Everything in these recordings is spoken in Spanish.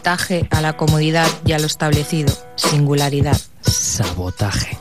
Sabotaje a la comodidad y a lo establecido. Singularidad. Sabotaje.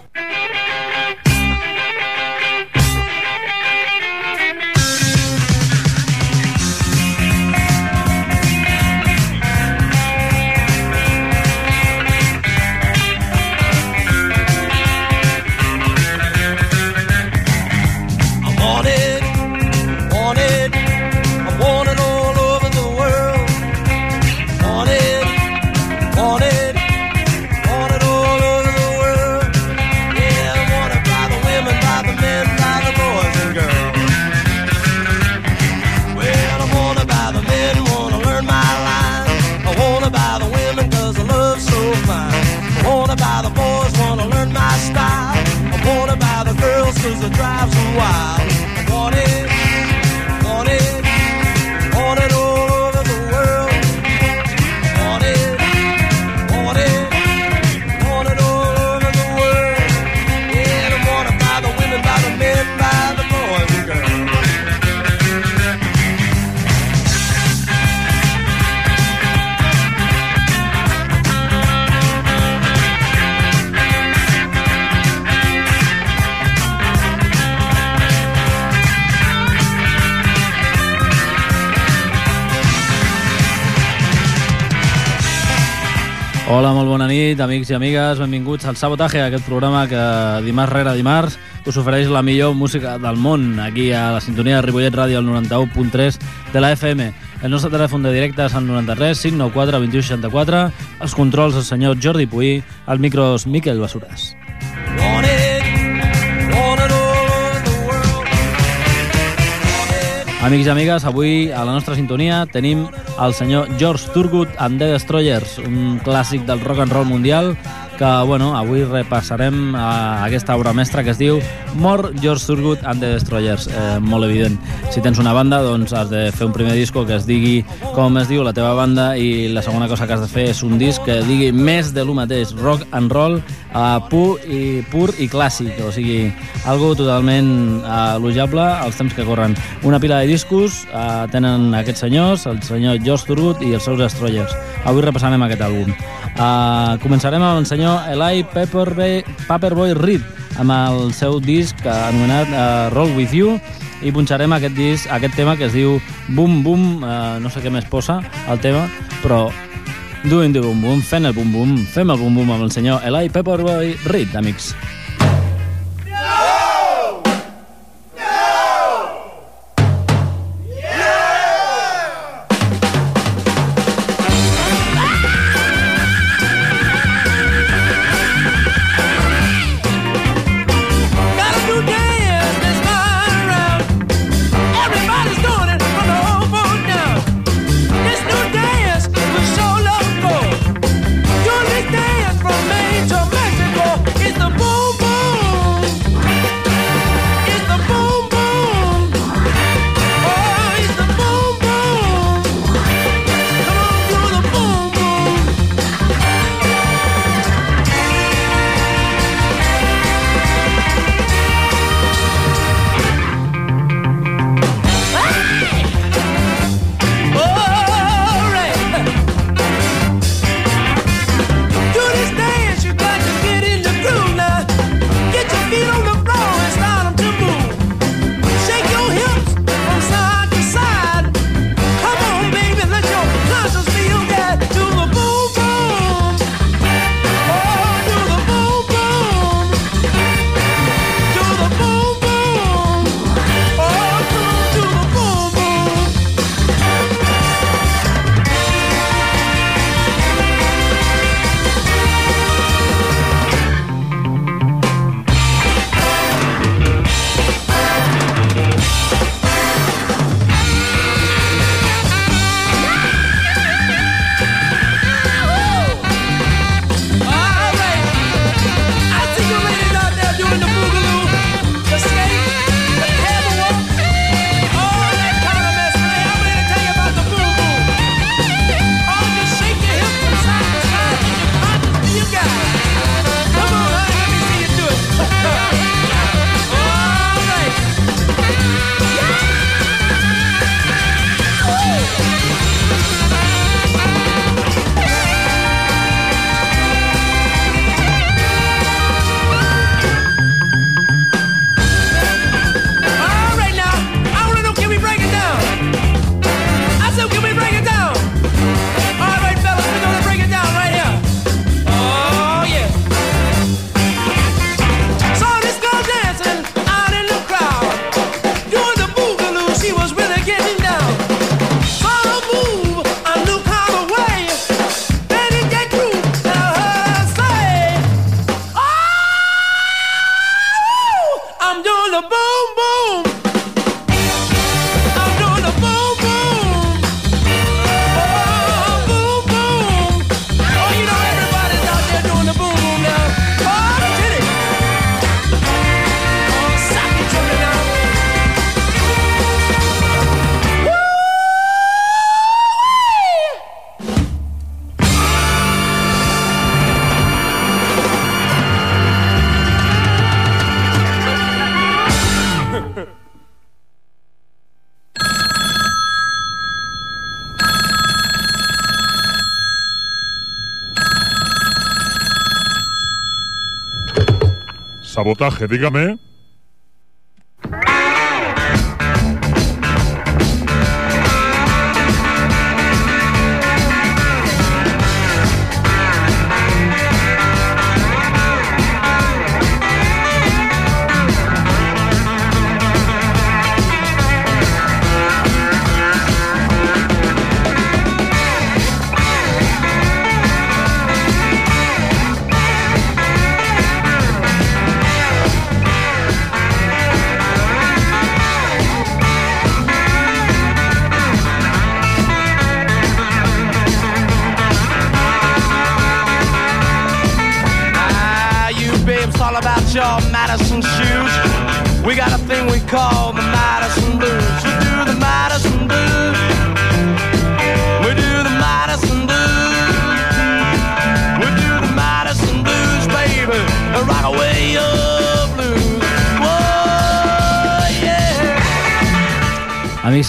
Hola, molt bona nit, amics i amigues. Benvinguts al Sabotaje, aquest programa que dimarts rere dimarts us ofereix la millor música del món aquí a la sintonia de Ripollet Ràdio al 91.3 de la FM. El nostre telèfon de directe és el 93 594 2164. Els controls el senyor Jordi Puí, al micros Miquel Basuras. Want Amics i amigues, avui a la nostra sintonia tenim el senyor George Thurgood and the Destroyers, un clàssic del rock and roll mundial que bueno, avui repassarem a aquesta obra mestra que es diu More George Thurgood and the Destroyers. Eh, molt evident. Si tens una banda, doncs has de fer un primer disco que es digui com es diu la teva banda i la segona cosa que has de fer és un disc que digui més de lo mateix, rock and roll uh, pur, i, pur i clàssic, o sigui, algo totalment uh, elogiable als temps que corren. Una pila de discos uh, tenen aquests senyors, el senyor Josh Turgut i els seus Destroyers. Avui repassarem aquest àlbum. Uh, començarem amb el senyor Eli Paperboy, Paperboy Reed, amb el seu disc anomenat uh, Roll With You, i punxarem aquest disc, aquest tema que es diu Boom Boom, uh, no sé què més posa el tema, però Doing the Boom Boom, fent el Boom Boom, fem el Boom Boom amb el senyor Eli Paperboy Reed, amics. Sabotaje, dígame.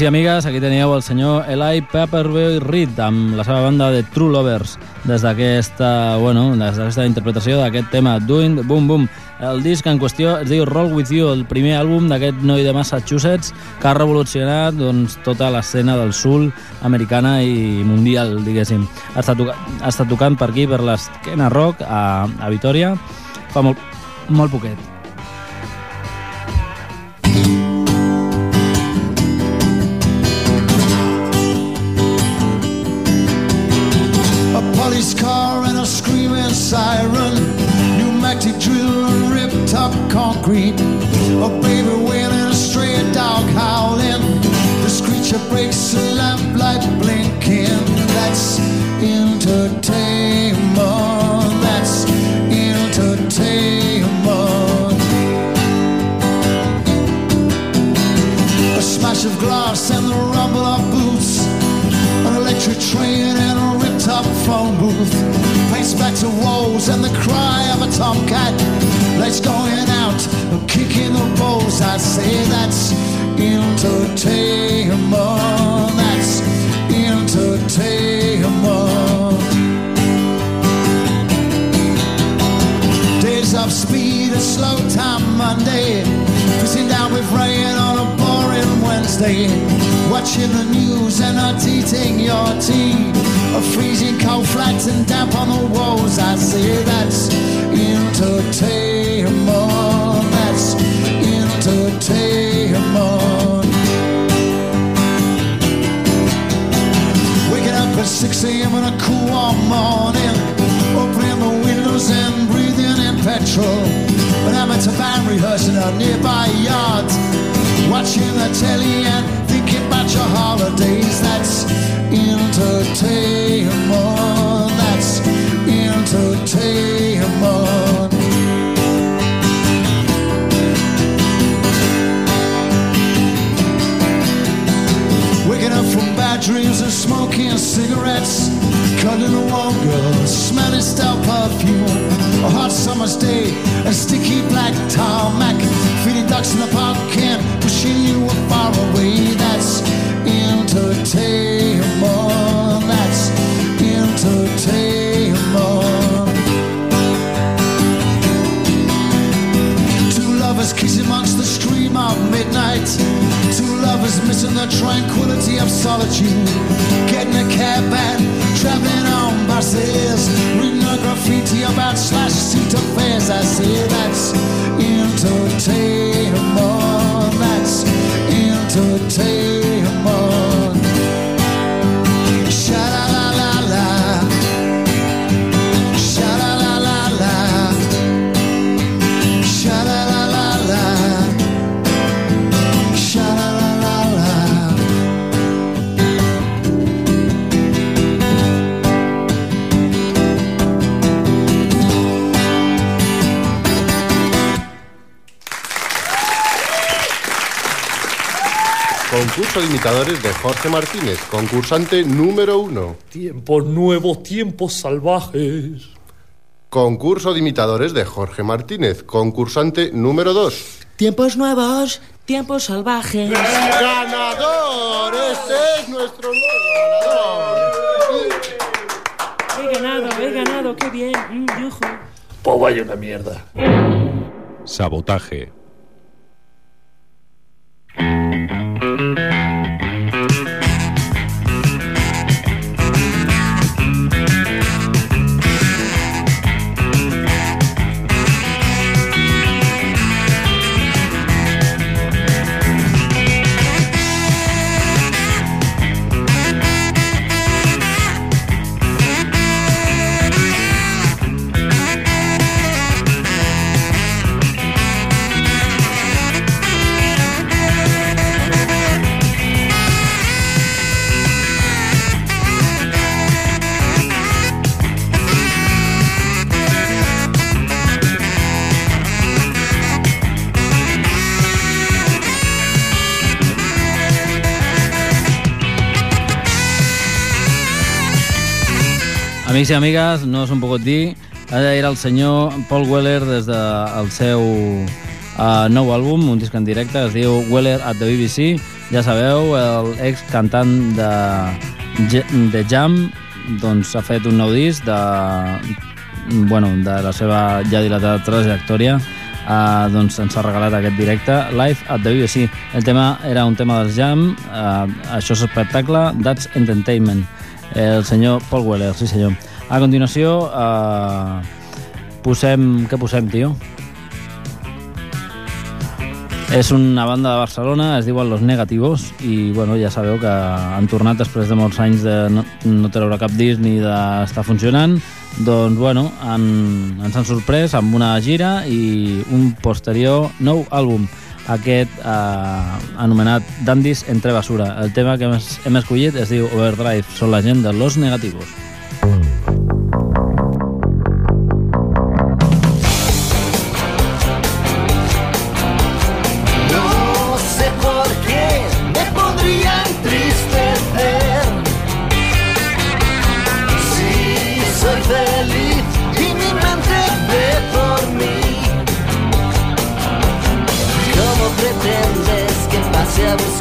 I amigues, aquí teníeu el senyor Eli Pepperboy Reed amb la seva banda de True Lovers des d'aquesta, bueno, des d'aquesta interpretació d'aquest tema Doing Boom Boom. El disc en qüestió es diu Roll With You, el primer àlbum d'aquest noi de Massachusetts que ha revolucionat doncs, tota l'escena del soul americana i mundial, diguéssim. Ha estat, ha estat tocant per aquí, per l'esquena rock, a, a Vitoria, fa molt, molt poquet. Up concrete. A baby wailing, a stray dog howling. The screecher breaks the lamplight blinking. That's entertainment. That's entertainment. A smash of glass and the rumble of boots. An electric train and a ripped up phone booth. Back to walls and the cry of a tomcat. Lights going out, kicking the balls. I say that's entertainment. That's entertainment. Days of speed and slow time Monday. Sitting down with rain on a boring Wednesday. Watching the news and not eating your tea. A freezing cold flat and damp on the walls. I say that's entertainment. That's entertainment. Waking up at 6 a.m. on a cool warm morning. Opening the windows and breathing in petrol. But I'm at a band rehearsing a nearby yard. Watching the telly and thinking about your holidays. That's entertainment. Concurso de imitadores de Jorge Martínez, concursante número uno. Tiempos nuevos, tiempos salvajes. Concurso de imitadores de Jorge Martínez, concursante número dos. Tiempos nuevos, tiempos salvajes. ¡Ganador! Este es nuestro nuevo ganador. He ganado, he ganado, qué bien. Mm, yujú. Pues vaya una mierda. Sabotaje. Amics i amigues, no us ho puc dir, ara era el senyor Paul Weller des del de, seu uh, nou àlbum, un disc en directe, es diu Weller at the BBC. Ja sabeu, el ex cantant de, de Jam doncs ha fet un nou disc de, bueno, de la seva ja dilatada trajectòria uh, doncs ens ha regalat aquest directe Live at the BBC. El tema era un tema del Jam, uh, això és espectacle, That's Entertainment el senyor Paul Weller, sí senyor. A continuació, eh, posem... Què posem, tio? És una banda de Barcelona, es diuen Los Negativos, i bueno, ja sabeu que han tornat després de molts anys de no, no treure cap disc ni d'estar funcionant, doncs bueno, han, ens han sorprès amb una gira i un posterior nou àlbum aquest eh, anomenat Dandis entre basura. El tema que hem, escollit es diu Overdrive, són la gent de Los Negativos.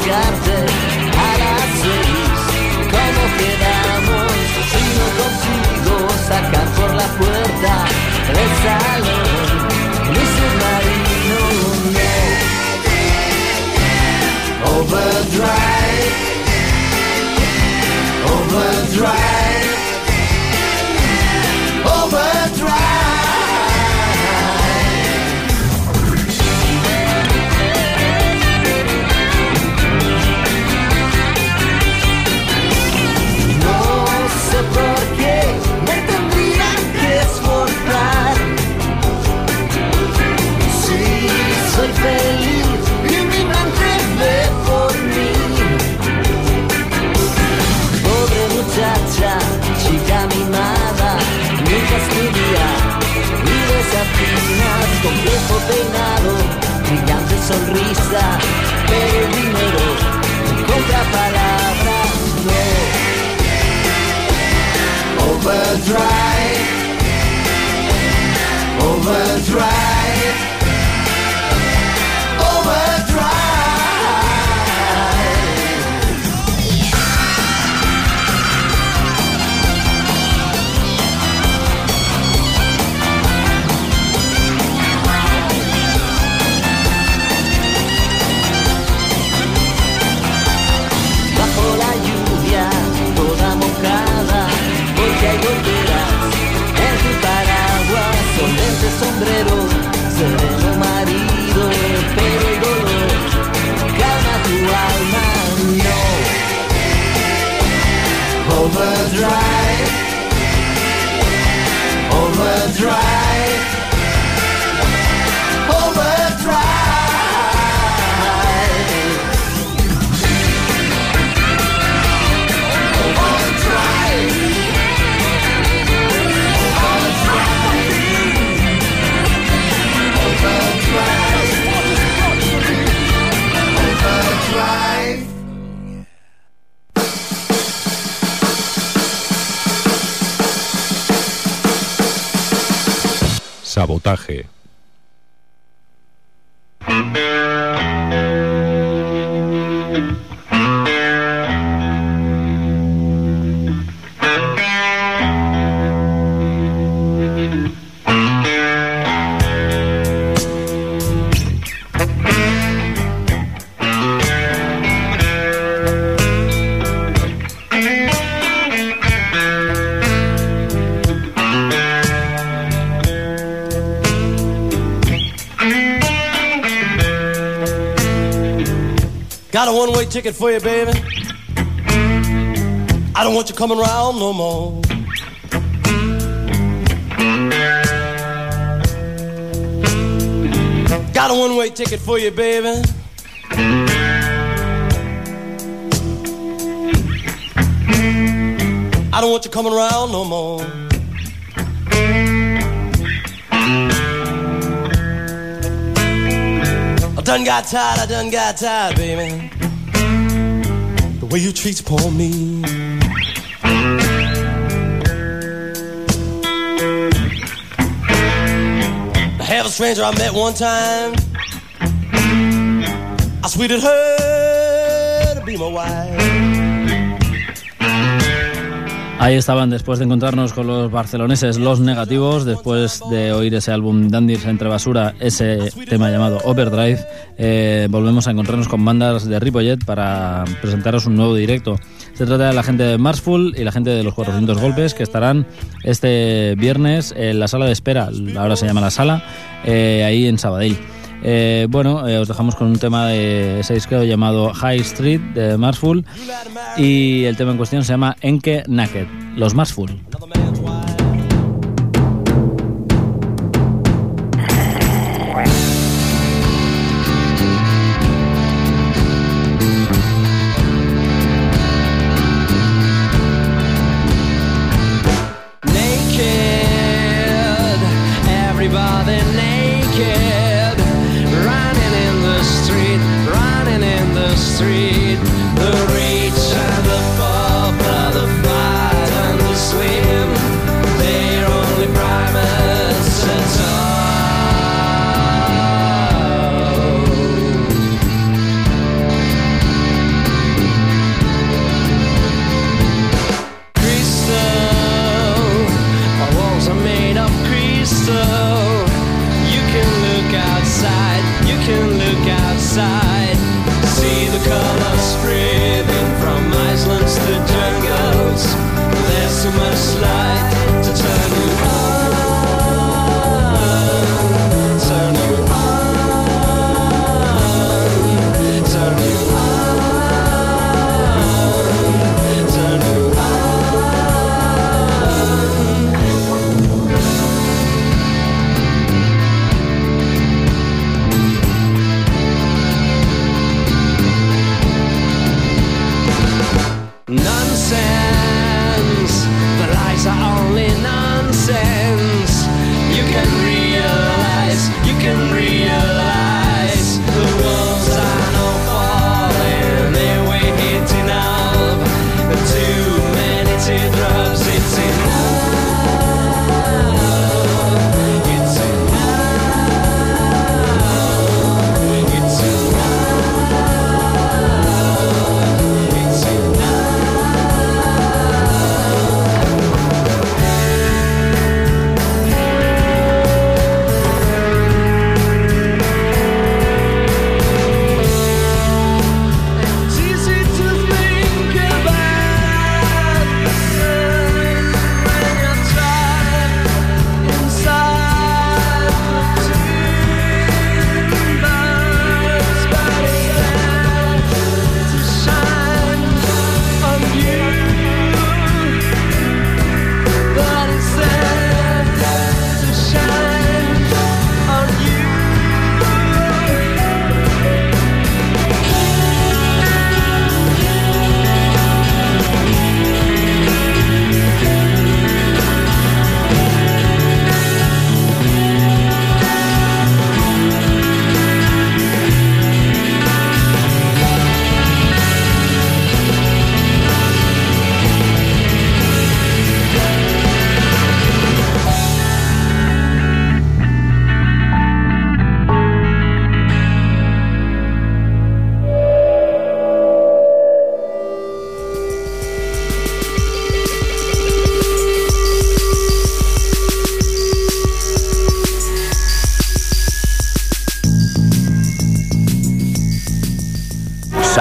got brillante sonrisa, pero el dinero compra palabras, no. Overdrive, overdrive. Got a one way ticket for you, baby. I don't want you coming around no more. Got a one way ticket for you, baby. I don't want you coming around no more. Done got tired, I done got tired, baby. The way you treat poor me. I have a stranger I met one time. I sweeted her to be my wife. Ahí estaban después de encontrarnos con los barceloneses Los Negativos, después de oír ese álbum Dandies entre basura, ese tema llamado Overdrive, eh, volvemos a encontrarnos con bandas de Ripollet para presentaros un nuevo directo. Se trata de la gente de Marsful y la gente de los 400 golpes que estarán este viernes en la sala de espera, ahora se llama la sala, eh, ahí en Sabadell. Eh, bueno, eh, os dejamos con un tema de ese disco llamado High Street de Marsful y el tema en cuestión se llama Enke Naked, los Marsful.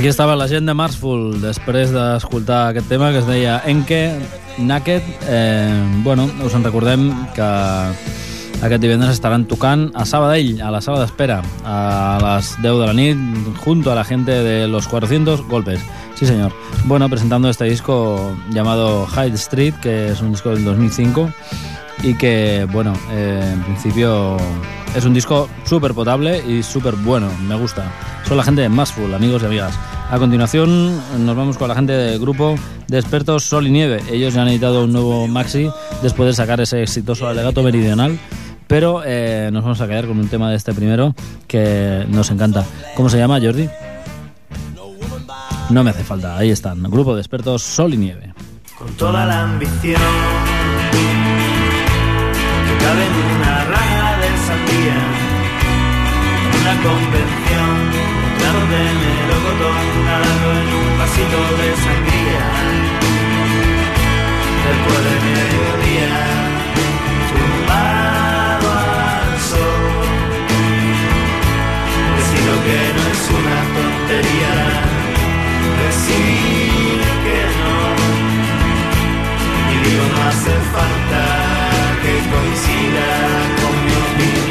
Aquí estava la gent de Marsful després d'escoltar aquest tema que es deia Enke Naked. Eh, bueno, us en recordem que aquest divendres estaran tocant a Sabadell, a la sala d'espera, a les 10 de la nit, junto a la gente de los 400 golpes. Sí, señor. Bueno, presentando este disco llamado Hyde Street, que es un disco del 2005 y que, bueno, eh, en principio es un disco súper potable y súper bueno, me gusta. Son la gente de Massful, amigos y amigas. A continuación nos vamos con la gente del grupo de expertos Sol y Nieve. Ellos ya han editado un nuevo maxi después de sacar ese exitoso alegato meridional. Pero eh, nos vamos a quedar con un tema de este primero que nos encanta. ¿Cómo se llama, Jordi? No me hace falta, ahí están. Grupo de expertos Sol y Nieve. con toda la ambición que cabe en una raja de sandía, una convención, de melocotón en un vasito de sangría. Después de mediodía, tumbado al sol, decido que no es una tontería decir que no. Y digo, no hace falta que coincida con mi opinión.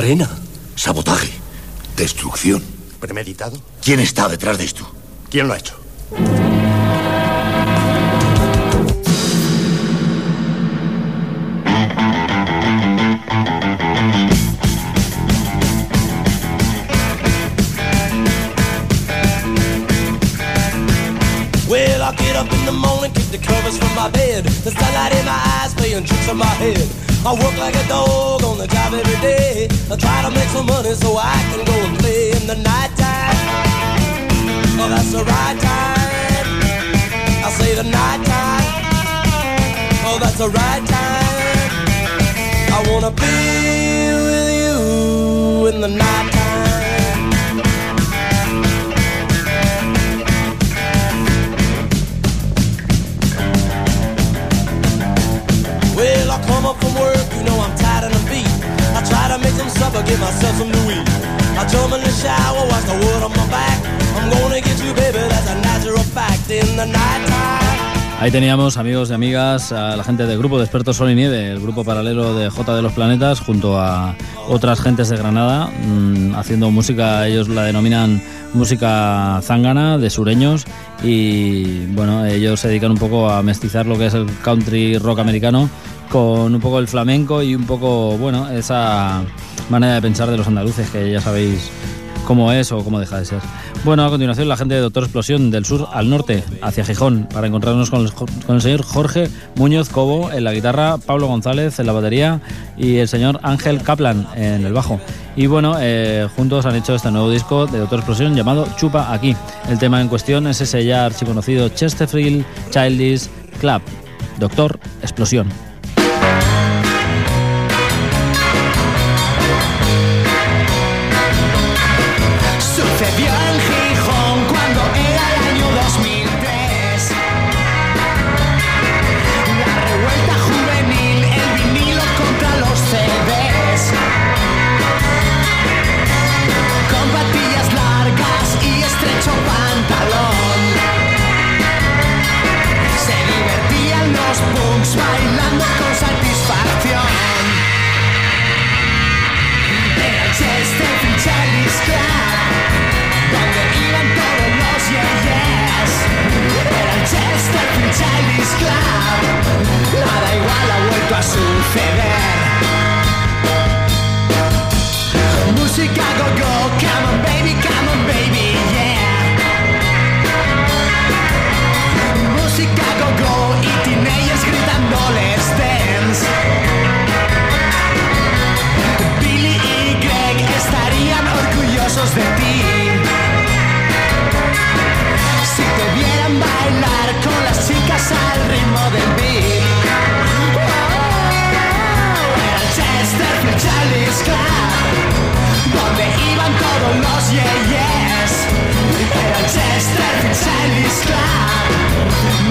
Arena, sabotaje, destrucción. ¿Premeditado? ¿Quién está detrás de esto? ¿Quién lo ha hecho? Well, I get up in the morning, kick the covers from my bed. The sunlight in my eyes, playing tricks on my head. I work like a dog on the job every day. I try to make some money so I can go and play in the nighttime. Oh, that's the right time. I say the nighttime. Oh, that's the right time. I wanna be with you in the nighttime. Well, make some supper, get myself some. I jump in the shower, wash the wood on my back. I'm gonna get you, baby, that's a natural fact in the nighttime. Ahí teníamos, amigos y amigas, a la gente del grupo de expertos Sol y Nieve, el grupo paralelo de J de los Planetas, junto a otras gentes de Granada, mmm, haciendo música, ellos la denominan música zángana, de sureños, y bueno, ellos se dedican un poco a mestizar lo que es el country rock americano con un poco el flamenco y un poco, bueno, esa manera de pensar de los andaluces que ya sabéis cómo es o cómo deja de ser. Bueno, a continuación la gente de Doctor Explosión del sur al norte, hacia Gijón, para encontrarnos con el, señor Jorge Muñoz Cobo en la guitarra, Pablo González en la batería y el señor Ángel Kaplan en el bajo. Y bueno, eh, juntos han hecho este nuevo disco de Doctor Explosión llamado Chupa Aquí. El tema en cuestión es ese ya archiconocido Chesterfield Childish Club, Doctor Explosión.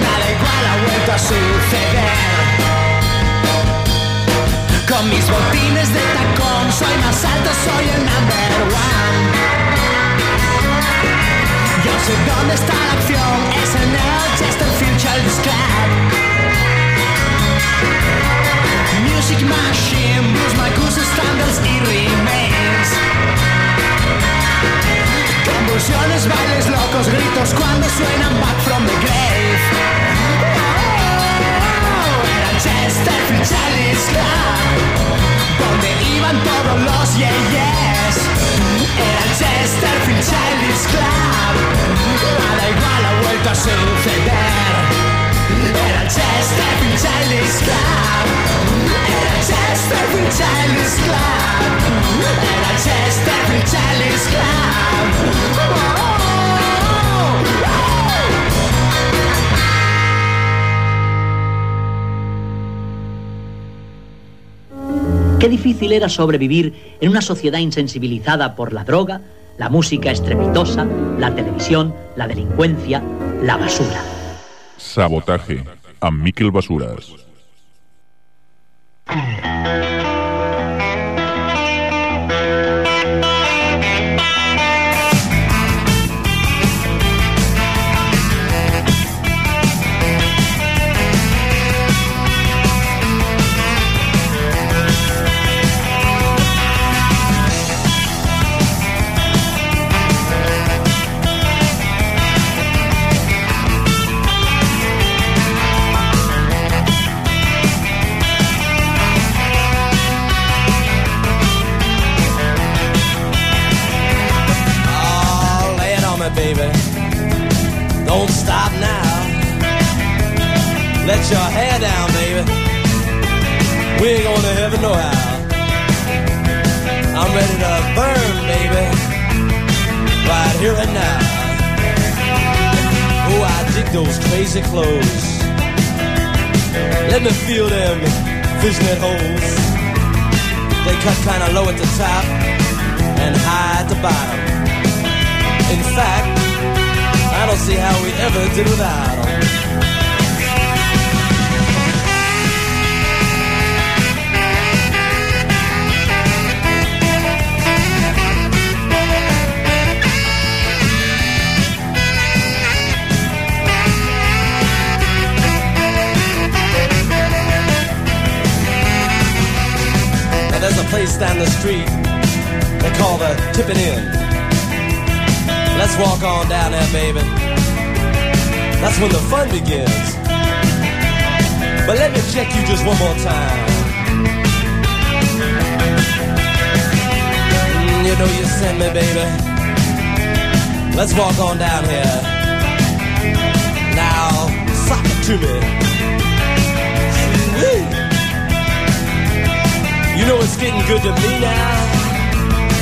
Nada igual ha vuelto a suceder. Con Music Machine, Blues, Marcus, Standards y Remains. Convulsiones, bailes locos, gritos cuando suenan Back from the Grave. Oh, era Chesterfield Club, donde iban todos los yeyes. Era el Chesterfield Childish Club, nada igual ha vuelto a suceder. Qué difícil era sobrevivir en una sociedad insensibilizada por la droga, la música estrepitosa, la televisión, la delincuencia, la basura. Sabotaje. Amb Miquel Basures. Don't stop now. Let your hair down, baby. We ain't going to heaven no how. I'm ready to burn, baby. Right here and now. Oh, I dig those crazy clothes. Let me feel them fishnet holes. They cut kind of low at the top and high at the bottom. In fact, I don't see how we ever did without them. There's a place down the street they call the Tippin' Inn. Let's walk on down there, baby. That's when the fun begins. But let me check you just one more time. Mm, you know you sent me, baby. Let's walk on down here. Now, sock it to me. You know it's getting good to me now.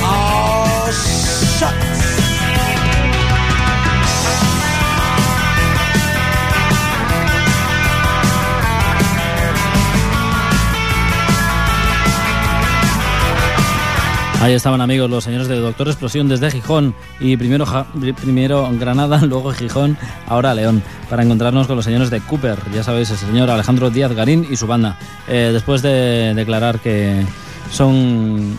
Oh, shucks. Ahí estaban amigos los señores de Doctor Explosión desde Gijón. Y primero, primero Granada, luego Gijón, ahora León, para encontrarnos con los señores de Cooper, ya sabéis, el señor Alejandro Díaz Garín y su banda. Eh, después de declarar que son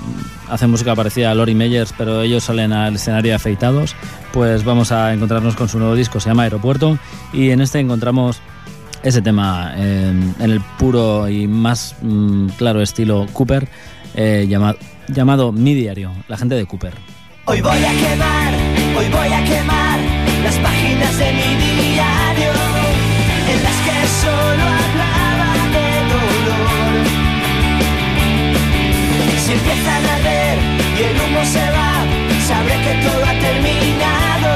hacen música parecida a Lori Meyers, pero ellos salen al escenario afeitados, pues vamos a encontrarnos con su nuevo disco, se llama Aeropuerto, y en este encontramos ese tema eh, en el puro y más mm, claro estilo Cooper, eh, llama- llamado Mi Diario, la gente de Cooper. Hoy voy a quemar, hoy voy a quemar las páginas de mi diario en las que solo hablaba de dolor. Si empiezan a arder y el humo se va, sabré que todo ha terminado.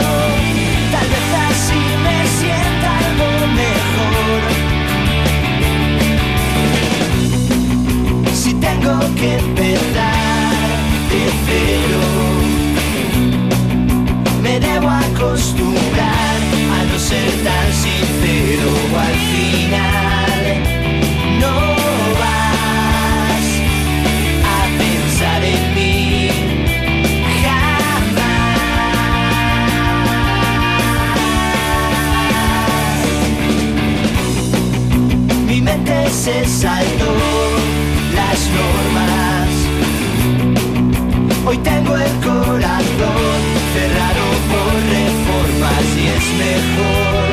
Tal vez así me sienta algo mejor. Si tengo que empezar de cero. Me debo acostumbrar a no ser tan sincero al final. No vas a pensar en mí jamás. Mi mente se saltó las normas. Hoy tengo el corazón cerrado por reformas y es mejor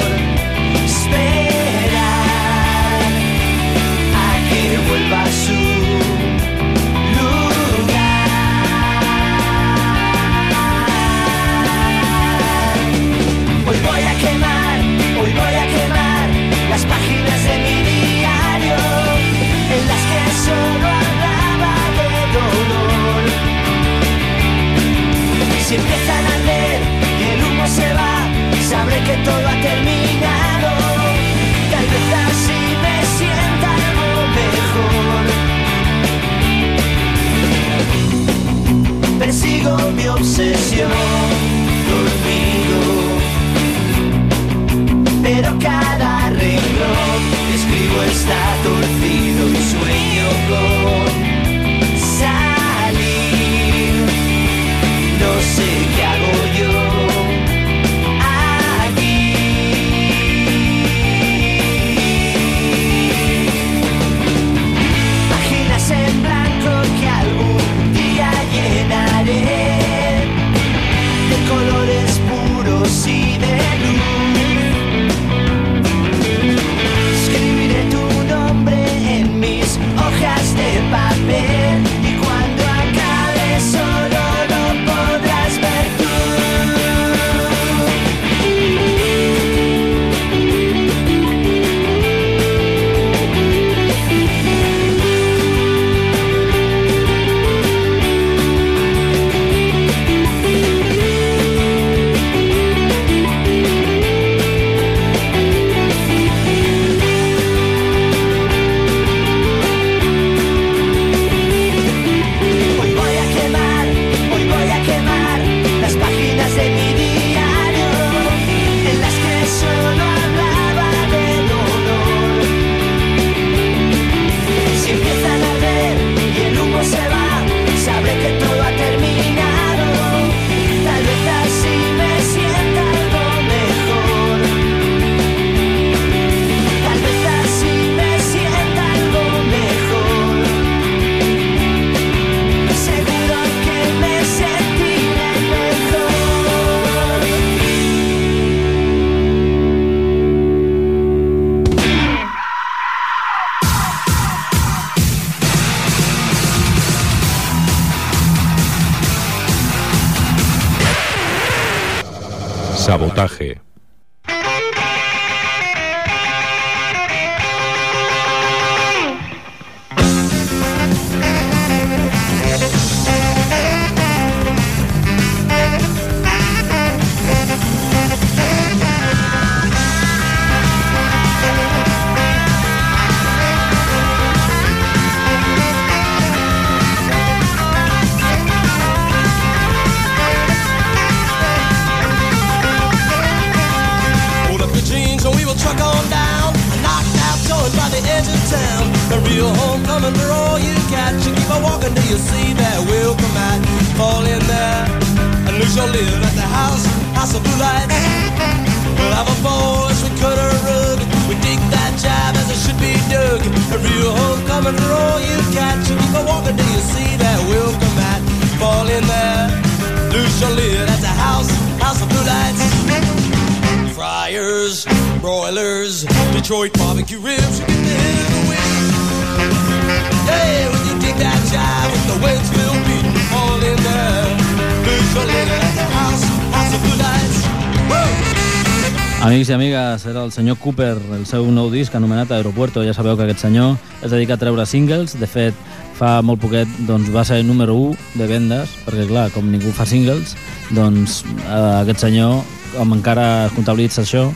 Amics i amigues, era el senyor Cooper, el seu nou disc anomenat Aeropuerto. Ja sabeu que aquest senyor es dedica a treure singles. De fet, fa molt poquet doncs, va ser número 1 de vendes, perquè clar, com ningú fa singles, doncs eh, aquest senyor, com encara es comptabilitza això,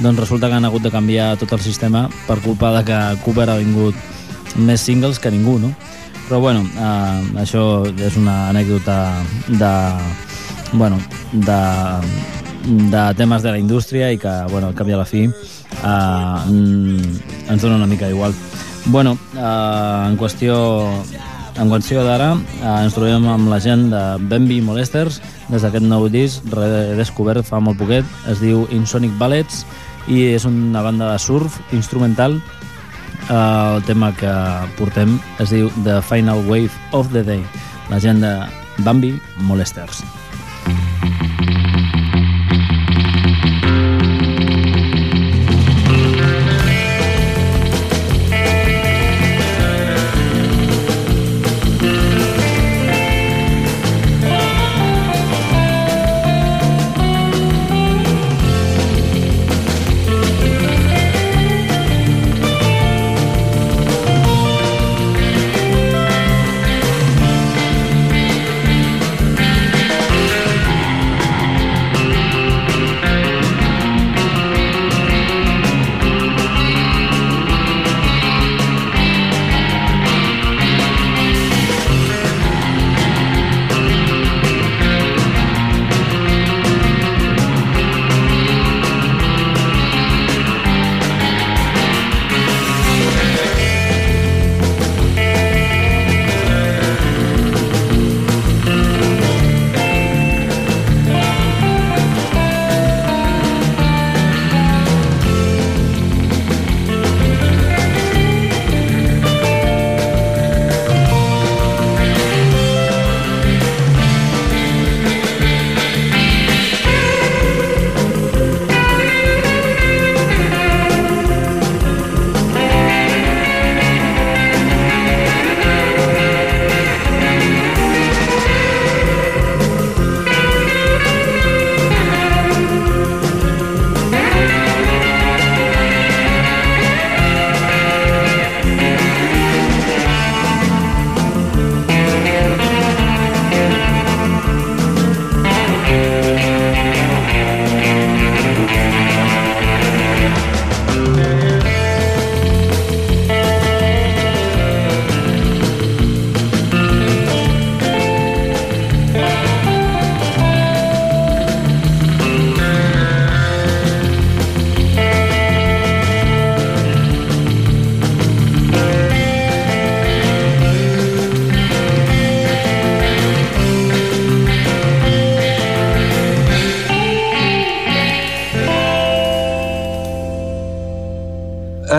doncs resulta que han hagut de canviar tot el sistema per culpa de que Cooper ha vingut més singles que ningú, no? Però bueno, eh, això és una anècdota de, bueno, de, de temes de la indústria i que, bueno, al cap i a la fi eh, mm, ens dona una mica igual. Bueno, eh, en qüestió en qüestió d'ara eh, ens trobem amb la gent de Bambi Molesters des d'aquest nou disc redescobert fa molt poquet, es diu Insonic Ballets i és una banda de surf instrumental eh, el tema que portem es diu The Final Wave of the Day la gent de Bambi Molesters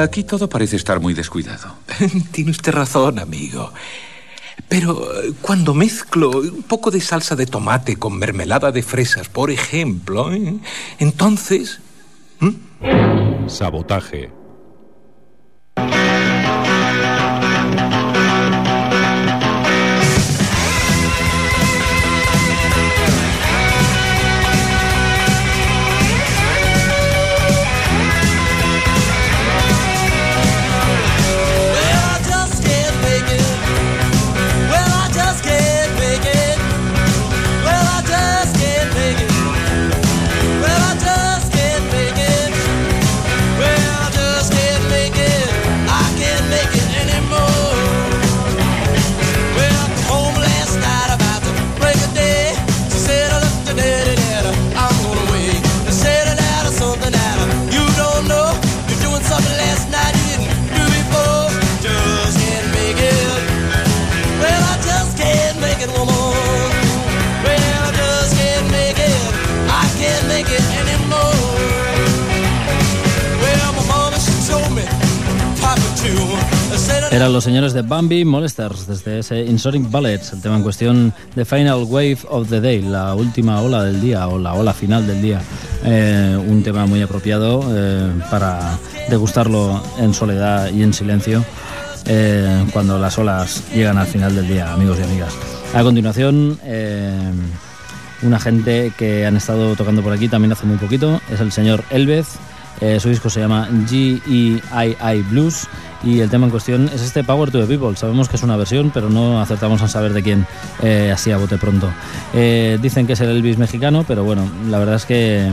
Aquí todo parece estar muy descuidado. Tiene usted razón, amigo. Pero eh, cuando mezclo un poco de salsa de tomate con mermelada de fresas, por ejemplo, ¿eh? entonces... Sabotaje. Eran los señores de Bambi Molesters desde ese Insonic Ballets, el tema en cuestión The Final Wave of the Day, la última ola del día o la ola final del día. Eh, un tema muy apropiado eh, para degustarlo en soledad y en silencio eh, cuando las olas llegan al final del día, amigos y amigas. A continuación, eh, una gente que han estado tocando por aquí también hace muy poquito es el señor Elvez. Eh, su disco se llama G.E.I.I. Blues y el tema en cuestión es este Power to the People. Sabemos que es una versión, pero no acertamos a saber de quién, eh, así a bote pronto. Eh, dicen que es el Elvis mexicano, pero bueno, la verdad es que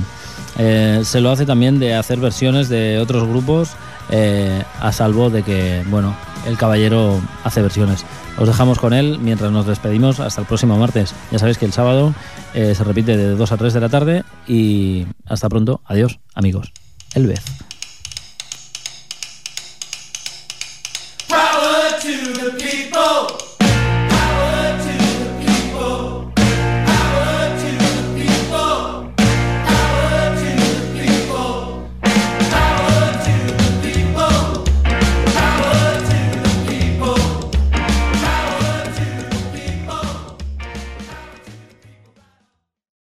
eh, se lo hace también de hacer versiones de otros grupos, eh, a salvo de que, bueno, el caballero hace versiones. Os dejamos con él mientras nos despedimos hasta el próximo martes. Ya sabéis que el sábado eh, se repite de 2 a 3 de la tarde y hasta pronto. Adiós, amigos. El